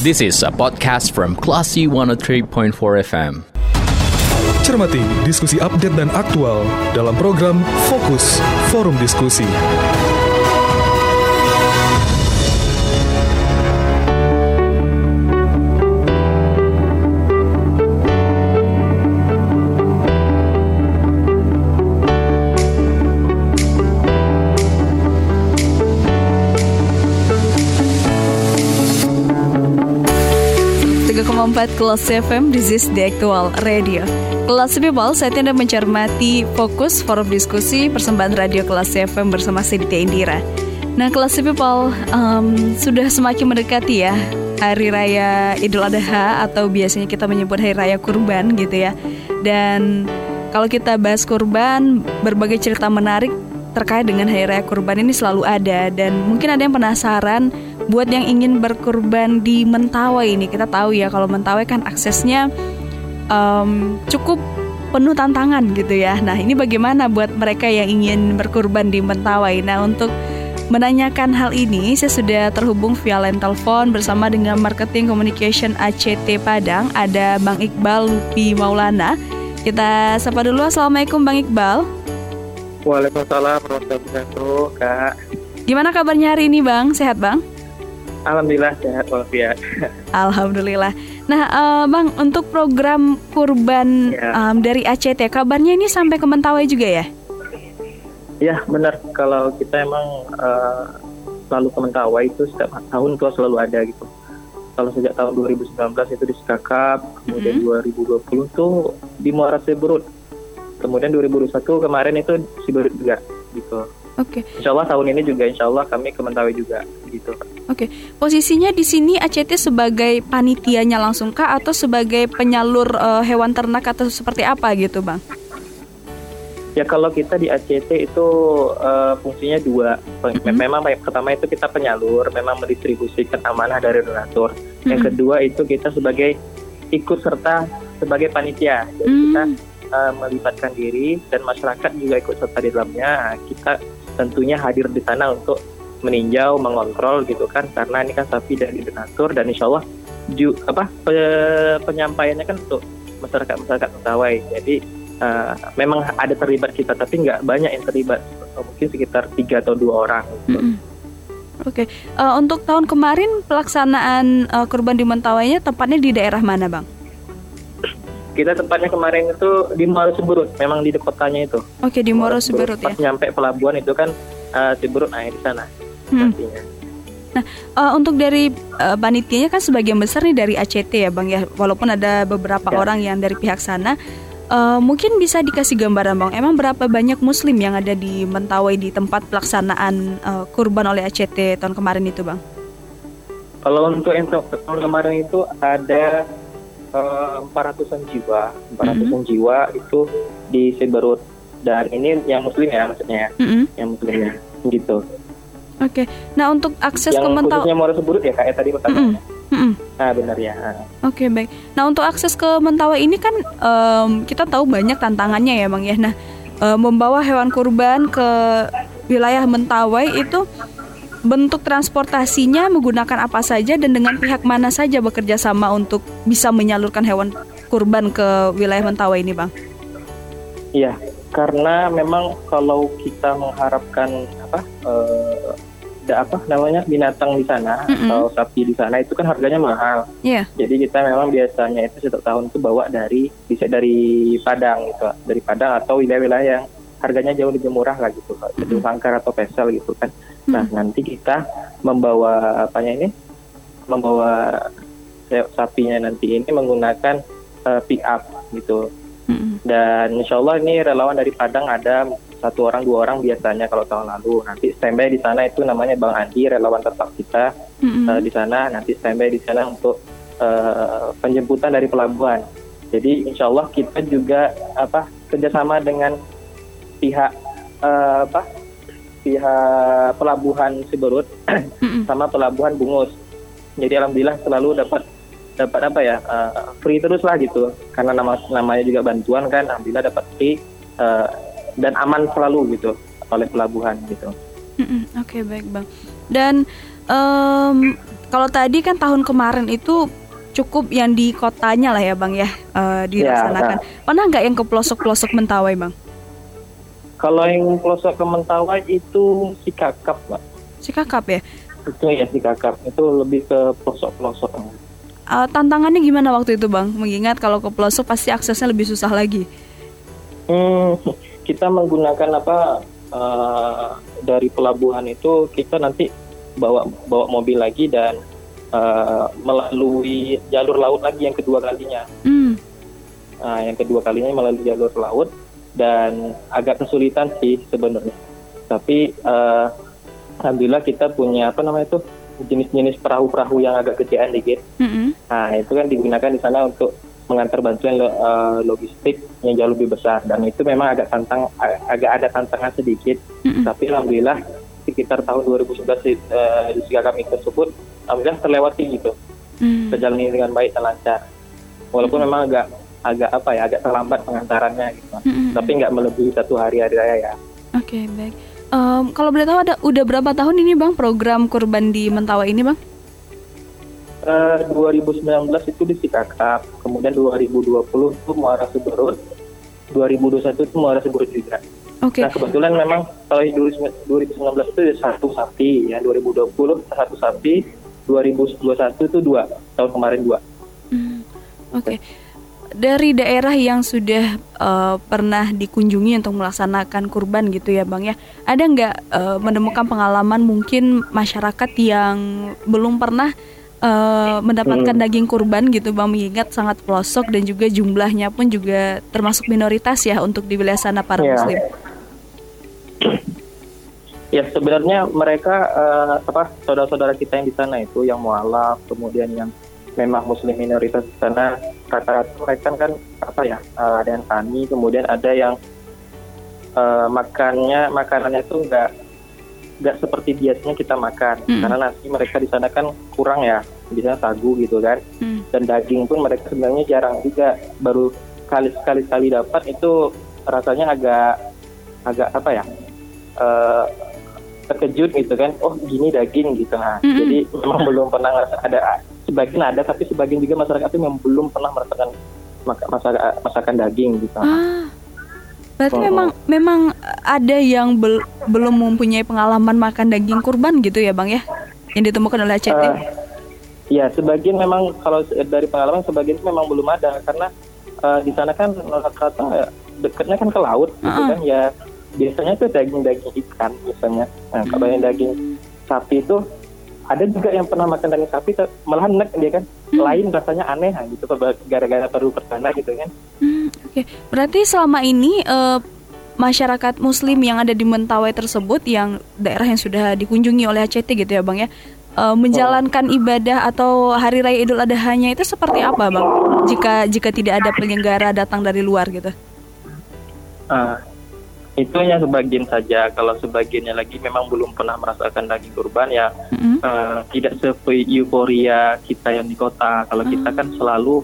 This is a podcast from Classy 103.4 FM. Cermati diskusi update dan aktual dalam program Fokus Forum Diskusi. Empat Kelas FM, this is the actual radio. Kelas People, saya Anda mencermati fokus forum diskusi persembahan radio Kelas FM bersama Sedita Indira. Nah, Kelas People um, sudah semakin mendekati ya Hari Raya Idul Adha atau biasanya kita menyebut Hari Raya Kurban gitu ya. Dan kalau kita bahas kurban, berbagai cerita menarik terkait dengan Hari Raya Kurban ini selalu ada dan mungkin ada yang penasaran buat yang ingin berkurban di Mentawai ini kita tahu ya kalau Mentawai kan aksesnya um, cukup penuh tantangan gitu ya. Nah ini bagaimana buat mereka yang ingin berkurban di Mentawai? Nah untuk menanyakan hal ini saya sudah terhubung via line telepon bersama dengan Marketing Communication ACT Padang ada Bang Iqbal Lupi Maulana. Kita sapa dulu Assalamualaikum Bang Iqbal. Waalaikumsalam warahmatullahi wabarakatuh Kak. Gimana kabarnya hari ini Bang? Sehat Bang? Alhamdulillah sehat walafiat. Alhamdulillah. Nah, uh, Bang, untuk program kurban ya. um, dari ACT, kabarnya ini sampai ke Mentawai juga ya? Ya, benar. Kalau kita emang uh, selalu ke Mentawai itu setiap tahun itu selalu ada gitu. Kalau sejak tahun 2019 itu di Sekakap, kemudian mm -hmm. 2020 tuh di Muara Seberut. Kemudian 2021 kemarin itu Siberut juga gitu. Oke. Okay. Insya Allah tahun ini juga Insya Allah kami ke Mentawai juga gitu. Oke, okay. posisinya di sini ACT sebagai panitianya langsung kah atau sebagai penyalur uh, hewan ternak atau seperti apa gitu, Bang? Ya kalau kita di ACT itu uh, fungsinya dua. Mm-hmm. Memang pertama itu kita penyalur, memang mendistribusikan amanah dari donatur. Mm-hmm. Yang kedua itu kita sebagai ikut serta sebagai panitia. Jadi mm-hmm. kita uh, melibatkan diri dan masyarakat juga ikut serta di dalamnya. Kita tentunya hadir di sana untuk meninjau, mengontrol gitu kan karena ini kan sapi dari donatur dan insya Allah ju, apa pe, penyampaiannya kan untuk masyarakat masyarakat Mentawai jadi uh, memang ada terlibat kita tapi nggak banyak yang terlibat mungkin sekitar tiga atau dua orang gitu. Mm -hmm. Oke, okay. uh, eh, untuk tahun kemarin pelaksanaan uh, kurban di Mentawainya tepatnya di daerah mana, Bang? Kita tempatnya kemarin itu di Muara Seberut, memang di kotanya itu. Oke, di Muara Seberut ya. Pas nyampe pelabuhan itu kan uh, Seberut, nah di sana. Hmm. Nah, uh, untuk dari uh, panitianya kan sebagian besar nih dari ACT ya, Bang ya. Walaupun ada beberapa ya. orang yang dari pihak sana. Uh, mungkin bisa dikasih gambaran bang, emang berapa banyak Muslim yang ada di Mentawai di tempat pelaksanaan uh, kurban oleh ACT tahun kemarin itu bang? Kalau untuk tahun kemarin itu ada Eh, empat ratusan jiwa, empat ratusan mm -hmm. jiwa itu di Seberut dan ini yang muslim ya maksudnya, mm -hmm. yang muslimnya gitu. Oke, okay. nah untuk akses yang ke Mentawai, khususnya Muara Seberut ya kayak tadi pertanyaan. Mm -hmm. Mm -hmm. Nah benar ya. Oke okay, baik. Nah untuk akses ke Mentawai ini kan um, kita tahu banyak tantangannya ya bang ya. Nah um, membawa hewan kurban ke wilayah Mentawai itu bentuk transportasinya menggunakan apa saja dan dengan pihak mana saja bekerja sama untuk bisa menyalurkan hewan kurban ke wilayah Mentawai ini, Bang? Iya, karena memang kalau kita mengharapkan apa uh, apa namanya binatang di sana mm -hmm. atau sapi di sana itu kan harganya mahal. Iya. Yeah. Jadi kita memang biasanya itu setiap tahun itu bawa dari bisa dari Padang gitu, dari Padang atau wilayah-wilayah yang harganya jauh lebih murah lah gitu, mm -hmm. atau Pesel gitu kan. Nah, hmm. nanti kita membawa apanya ini? Membawa sapinya nanti ini menggunakan uh, pick up gitu. Hmm. Dan insya Allah ini relawan dari Padang ada satu orang dua orang biasanya kalau tahun lalu. Nanti standby di sana itu namanya Bang Andi relawan tetap kita hmm. uh, di sana. Nanti standby di sana untuk uh, penjemputan dari pelabuhan. Jadi insya Allah kita juga apa kerjasama dengan pihak uh, apa pihak pelabuhan Siberut sama pelabuhan Bungus. Jadi alhamdulillah selalu dapat dapat apa ya uh, free terus lah gitu karena nama namanya juga bantuan kan alhamdulillah dapat free uh, dan aman selalu gitu oleh pelabuhan gitu. Oke okay, baik bang. Dan um, kalau tadi kan tahun kemarin itu cukup yang di kotanya lah ya bang ya uh, dilaksanakan. Ya, nah. Pernah nggak yang ke pelosok-pelosok Mentawai bang? Kalau yang pelosok ke Mentawai itu si kakap pak. Si kakap ya? Itu ya si kakap itu lebih ke pelosok-pelosok. Uh, tantangannya gimana waktu itu bang? Mengingat kalau ke pelosok pasti aksesnya lebih susah lagi. Hmm, kita menggunakan apa uh, dari pelabuhan itu kita nanti bawa bawa mobil lagi dan uh, melalui jalur laut lagi yang kedua kalinya. Hmm. Nah, yang kedua kalinya melalui jalur laut dan agak kesulitan sih sebenarnya. Tapi uh, alhamdulillah kita punya apa namanya itu jenis-jenis perahu-perahu yang agak gedean dikit. Mm-hmm. Nah itu kan digunakan di sana untuk mengantar bantuan uh, logistik yang jauh lebih besar dan itu memang agak tantang agak ada tantangan sedikit. Mm-hmm. Tapi alhamdulillah sekitar tahun 2011 uh, di kami tersebut alhamdulillah terlewati gitu. Mm. Berjalan dengan baik dan lancar. Walaupun mm-hmm. memang agak agak apa ya agak terlambat pengantarannya gitu mm-hmm. tapi nggak melebihi satu hari hari raya ya oke okay, baik um, kalau boleh tahu ada udah berapa tahun ini bang program kurban di Mentawai ini bang Uh, 2019 itu di Sikakap, kemudian 2020 itu Muara Seberut, 2021 itu Muara Seberut juga. Okay. Nah kebetulan memang kalau 2019 itu satu sapi ya, 2020 satu sapi, 2021 itu dua, tahun kemarin dua. Hmm, Oke. Okay dari daerah yang sudah uh, pernah dikunjungi untuk melaksanakan kurban gitu ya bang ya ada nggak uh, menemukan pengalaman mungkin masyarakat yang belum pernah uh, mendapatkan hmm. daging kurban gitu bang mengingat sangat pelosok dan juga jumlahnya pun juga termasuk minoritas ya untuk di wilayah sana para ya. muslim ya sebenarnya mereka uh, apa saudara-saudara kita yang di sana itu yang mualaf kemudian yang memang muslim minoritas di sana rata-rata mereka kan apa ya uh, ada yang tani kemudian ada yang uh, makannya makanannya itu enggak enggak seperti biasanya kita makan hmm. karena nasi mereka di sana kan kurang ya biasanya sagu gitu kan hmm. dan daging pun mereka sebenarnya jarang juga baru kali sekali kali dapat itu rasanya agak agak apa ya uh, terkejut gitu kan oh gini daging gitu nah -hmm. jadi memang belum pernah ada sebagian ada tapi sebagian juga masyarakat itu yang belum pernah merasakan masakan masakan daging gitu. Ah. Berarti oh. memang memang ada yang bel, belum mempunyai pengalaman makan daging kurban gitu ya, Bang ya? Yang ditemukan oleh ACT. Uh, ya, sebagian memang kalau dari pengalaman sebagian itu memang belum ada karena uh, di sana kan rata-rata dekatnya kan ke laut uh -uh. gitu kan ya biasanya itu daging-daging ikan biasanya. Nah, kalau yang daging sapi itu ada juga yang pernah makan daging sapi malah nek dia kan hmm. lain rasanya aneh gitu gara-gara baru pertanda gitu kan hmm, oke okay. berarti selama ini uh, masyarakat muslim yang ada di Mentawai tersebut yang daerah yang sudah dikunjungi oleh ACT gitu ya bang ya uh, menjalankan oh. ibadah atau hari raya Idul Adha-nya itu seperti apa bang jika jika tidak ada penyelenggara datang dari luar gitu uh, itu hanya sebagian saja kalau sebagiannya lagi memang belum pernah merasakan daging kurban ya mm-hmm. uh, tidak seperti euforia kita yang di kota kalau mm-hmm. kita kan selalu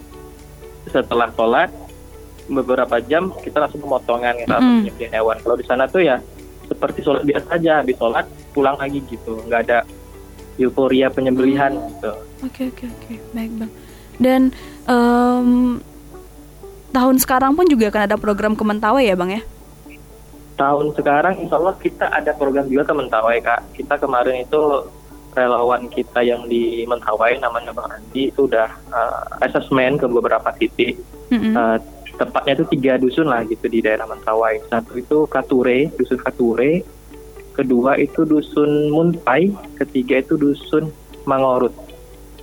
setelah sholat beberapa jam kita langsung pemotongan kita mm-hmm. penyembelihan hewan kalau di sana tuh ya seperti sholat biasa saja habis sholat pulang lagi gitu nggak ada euforia penyembelihan mm-hmm. gitu oke okay, oke okay, oke okay. baik bang dan um, tahun sekarang pun juga akan ada program kementawai ya bang ya tahun sekarang insya Allah kita ada program juga ke Mentawai kak. Kita kemarin itu relawan kita yang di Mentawai namanya Bang Andi itu udah uh, asesmen ke beberapa titik. Mm-hmm. Uh, tepatnya itu tiga dusun lah gitu di daerah Mentawai. Satu itu Kature, dusun Kature. Kedua itu dusun Muntai. Ketiga itu dusun Mangorut.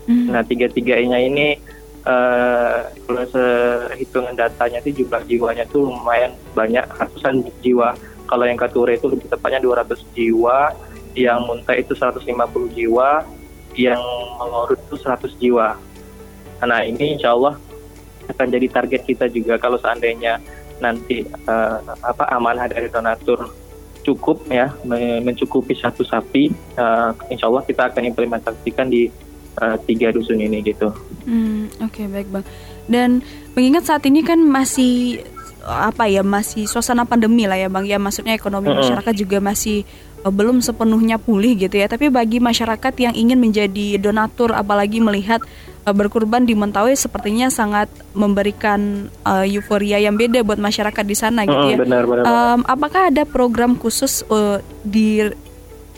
Mm-hmm. Nah tiga-tiganya ini uh, kalau sehitungan datanya itu jumlah jiwanya tuh lumayan banyak ratusan jiwa. Kalau yang Kature itu lebih tepatnya 200 jiwa yang Muntai itu 150 jiwa yang Mengurut itu 100 jiwa. Nah ini insya Allah akan jadi target kita juga kalau seandainya nanti uh, apa amanah dari donatur cukup ya mencukupi satu sapi uh, insya Allah kita akan implementasikan di uh, tiga dusun ini gitu. Hmm, Oke okay, baik bang. Dan mengingat saat ini kan masih apa ya masih suasana pandemi lah ya bang ya maksudnya ekonomi uh -uh. masyarakat juga masih uh, belum sepenuhnya pulih gitu ya. Tapi bagi masyarakat yang ingin menjadi donatur, apalagi melihat uh, berkurban di Mentawai, sepertinya sangat memberikan uh, euforia yang beda buat masyarakat di sana gitu ya. benar, benar, Um, apakah ada program khusus uh, di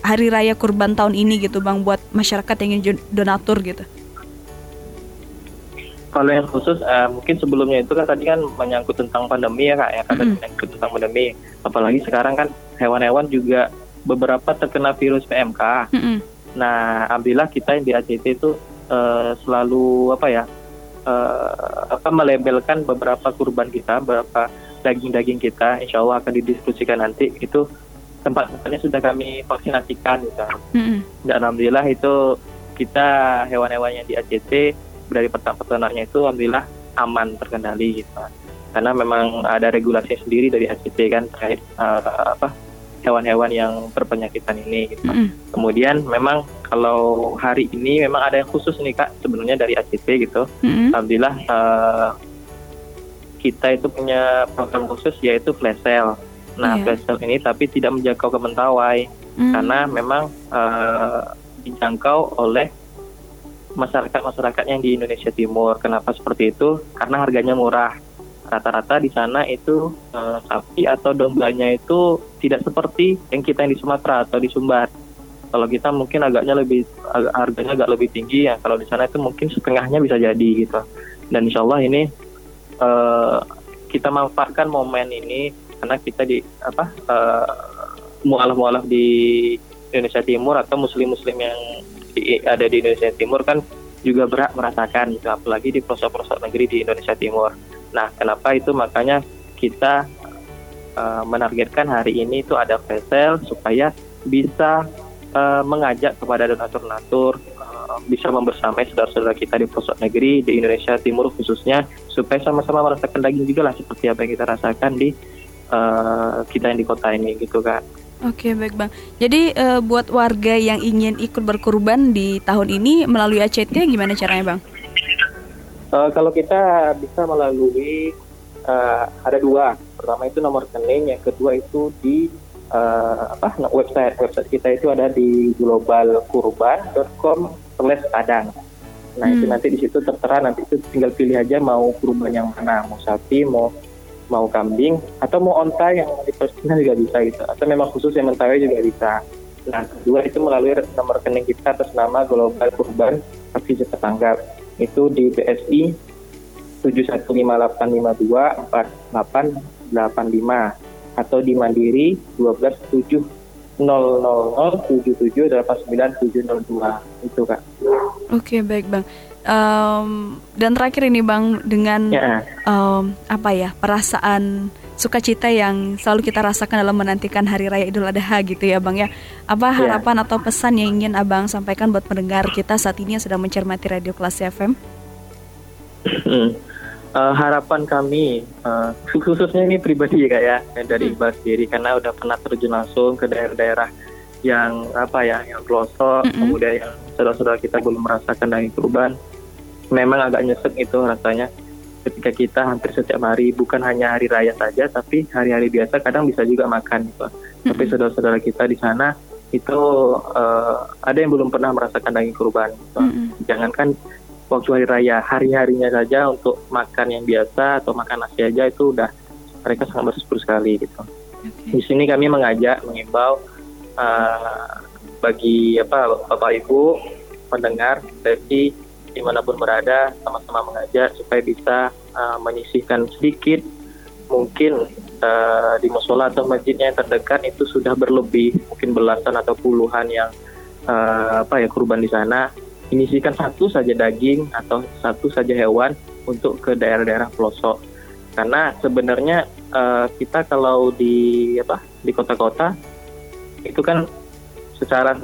Hari Raya Kurban tahun ini gitu, bang, buat masyarakat yang ingin donatur gitu? Kalau yang khusus uh, mungkin sebelumnya itu kan tadi kan menyangkut tentang pandemi ya kak ya kan Mm-mm. menyangkut tentang pandemi. Apalagi sekarang kan hewan-hewan juga beberapa terkena virus PMK. Mm-mm. Nah, alhamdulillah kita yang di ACT itu uh, selalu apa ya uh, apa melabelkan beberapa kurban kita, beberapa daging-daging kita, insya Allah akan didiskusikan nanti itu tempat-tempatnya sudah kami vaksinasikan gitu. Mm-mm. Dan alhamdulillah itu kita hewan-hewan yang di ACT dari peternak-peternaknya itu alhamdulillah aman terkendali gitu. Karena memang ada regulasi sendiri dari ACT kan terkait uh, apa hewan-hewan yang berpenyakitan ini gitu. Mm-mm. Kemudian memang kalau hari ini memang ada yang khusus nih Kak sebenarnya dari ACT gitu. Mm-mm. Alhamdulillah eh, kita itu punya program khusus yaitu flash sale. Nah, Iya. flash sale ini tapi tidak menjangkau ke Mentawai Mm. karena memang eh, dijangkau oleh masyarakat-masyarakat yang di Indonesia Timur. Kenapa seperti itu? Karena harganya murah. Rata-rata di sana itu eh, sapi atau dombanya itu tidak seperti yang kita yang di Sumatera atau di Sumbar. Kalau kita mungkin agaknya lebih ag- harganya agak lebih tinggi ya. Kalau di sana itu mungkin setengahnya bisa jadi gitu. Dan insya Allah ini eh, kita manfaatkan momen ini karena kita di apa eh, mualaf-mualaf di Indonesia Timur atau muslim-muslim yang di- ada di Indonesia Timur kan juga berhak merasakan gitu, apalagi di pelosok-pelosok negeri di Indonesia Timur. Nah, kenapa itu makanya kita eh, menargetkan hari ini itu ada sale supaya bisa eh, mengajak kepada donatur-donatur bisa membersamai saudara-saudara kita di pelosok negeri di Indonesia Timur khususnya supaya sama-sama merasakan daging juga lah seperti apa yang kita rasakan di eh, kita yang di kota ini gitu kak. Oke baik bang. Jadi eh, buat warga yang ingin ikut berkurban di tahun ini melalui ACT gimana caranya bang? Eh, kalau kita bisa melalui eh, ada dua. Pertama itu nomor rekening, yang kedua itu di eh, apa nah, website website kita itu ada di globalkurban.com slash padang. Nah itu Hmm. nanti di situ tertera nanti itu tinggal pilih aja mau kurban yang mana, mau sapi, mau mau kambing atau mau onta yang di Palestina juga bisa gitu atau memang khusus yang mentawai juga bisa. Nah kedua itu melalui nomor rekening kita atas nama Global Kurban Sapi Cepat Tanggap itu di BSI 7158524885 atau di Mandiri 1270077899702 itu kak. Oke baik bang. Em, dan terakhir ini bang dengan Ya. em, apa ya perasaan sukacita yang selalu kita rasakan dalam menantikan hari raya Idul Adha gitu ya bang ya. Apa Ya. harapan atau pesan yang ingin abang sampaikan buat pendengar kita saat ini yang sedang mencermati radio kelas FM? Eh, harapan kami eh, khususnya ini pribadi ya kak ya dari Iqbal sendiri karena udah pernah terjun langsung ke daerah-daerah yang apa ya yang pelosok Mm-mm. kemudian yang saudara-saudara kita belum merasakan daging kurban memang agak nyesek itu rasanya ketika kita hampir setiap hari bukan hanya hari raya saja tapi hari-hari biasa kadang bisa juga makan gitu tapi Mm-mm. saudara-saudara kita di sana itu eh, ada yang belum pernah merasakan daging kurban gitu. Mm-mm. jangankan waktu hari raya hari-harinya saja untuk makan yang biasa atau makan nasi aja itu udah mereka sangat bersyukur sekali gitu. Oke. Di sini kami mengajak, mengimbau uh, bagi apa bapak ibu pendengar dari di mana pun berada sama-sama mengajak supaya bisa uh, menyisihkan sedikit. Mungkin uh, di musola atau masjidnya yang terdekat itu sudah berlebih mungkin belasan atau puluhan yang uh, apa ya kurban di sana. Menyisihkan satu saja daging atau satu saja hewan untuk ke daerah-daerah pelosok. Karena sebenarnya uh, kita kalau di apa di kota-kota itu kan secara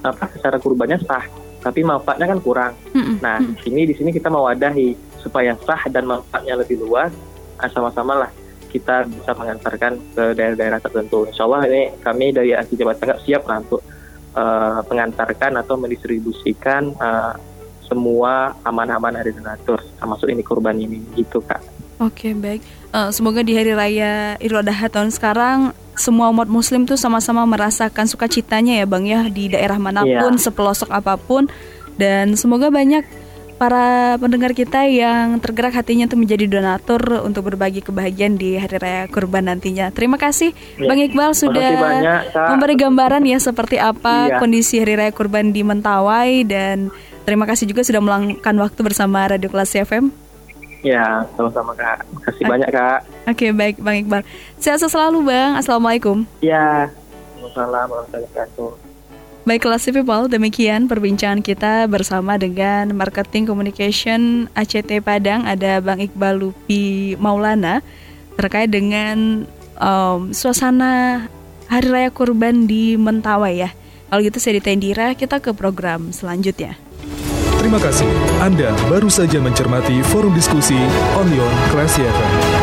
apa secara kurbannya sah. Tapi manfaatnya kan kurang Mm-mm. Nah, di sini di sini kita mewadahi supaya sah dan manfaatnya lebih luas. Nah, sama-sama lah kita bisa mengantarkan ke daerah-daerah tertentu. Insya Allah ini kami dari Aksi Jawa Tengah siap lah untuk eh, mengantarkan atau mendistribusikan eh, semua aman-aman dari donatur, termasuk ini kurban ini, gitu kak. Oke baik. Eh, semoga di hari raya Idul Adha tahun sekarang semua umat muslim tuh sama-sama merasakan sukacitanya ya Bang ya di daerah mana pun, Iya. sepelosok apa pun dan semoga banyak para pendengar kita yang tergerak hatinya tuh menjadi donatur untuk berbagi kebahagiaan di hari raya kurban nantinya. Terima kasih Iya. Bang Iqbal Terima sudah kasih banyak, memberi gambaran ya seperti apa Iya. kondisi hari raya kurban di Mentawai dan terima kasih juga sudah meluangkan waktu bersama Radio Kelas FM. Ya, sama-sama Kak. Makasih banyak Kak. Oke baik Bang Iqbal. Sehat selalu Bang. Assalamualaikum. Ya, Assalamualaikum warahmatullahi wabarakatuh. Baiklah si people, demikian perbincangan kita bersama dengan Marketing Communication ACT Padang ada Bang Iqbal Lupi Maulana terkait dengan um, suasana Hari Raya Kurban di Mentawai ya. Kalau gitu saya Ditendira, kita ke program selanjutnya. Terima kasih. Anda baru saja mencermati forum diskusi Onlyon Classy FM.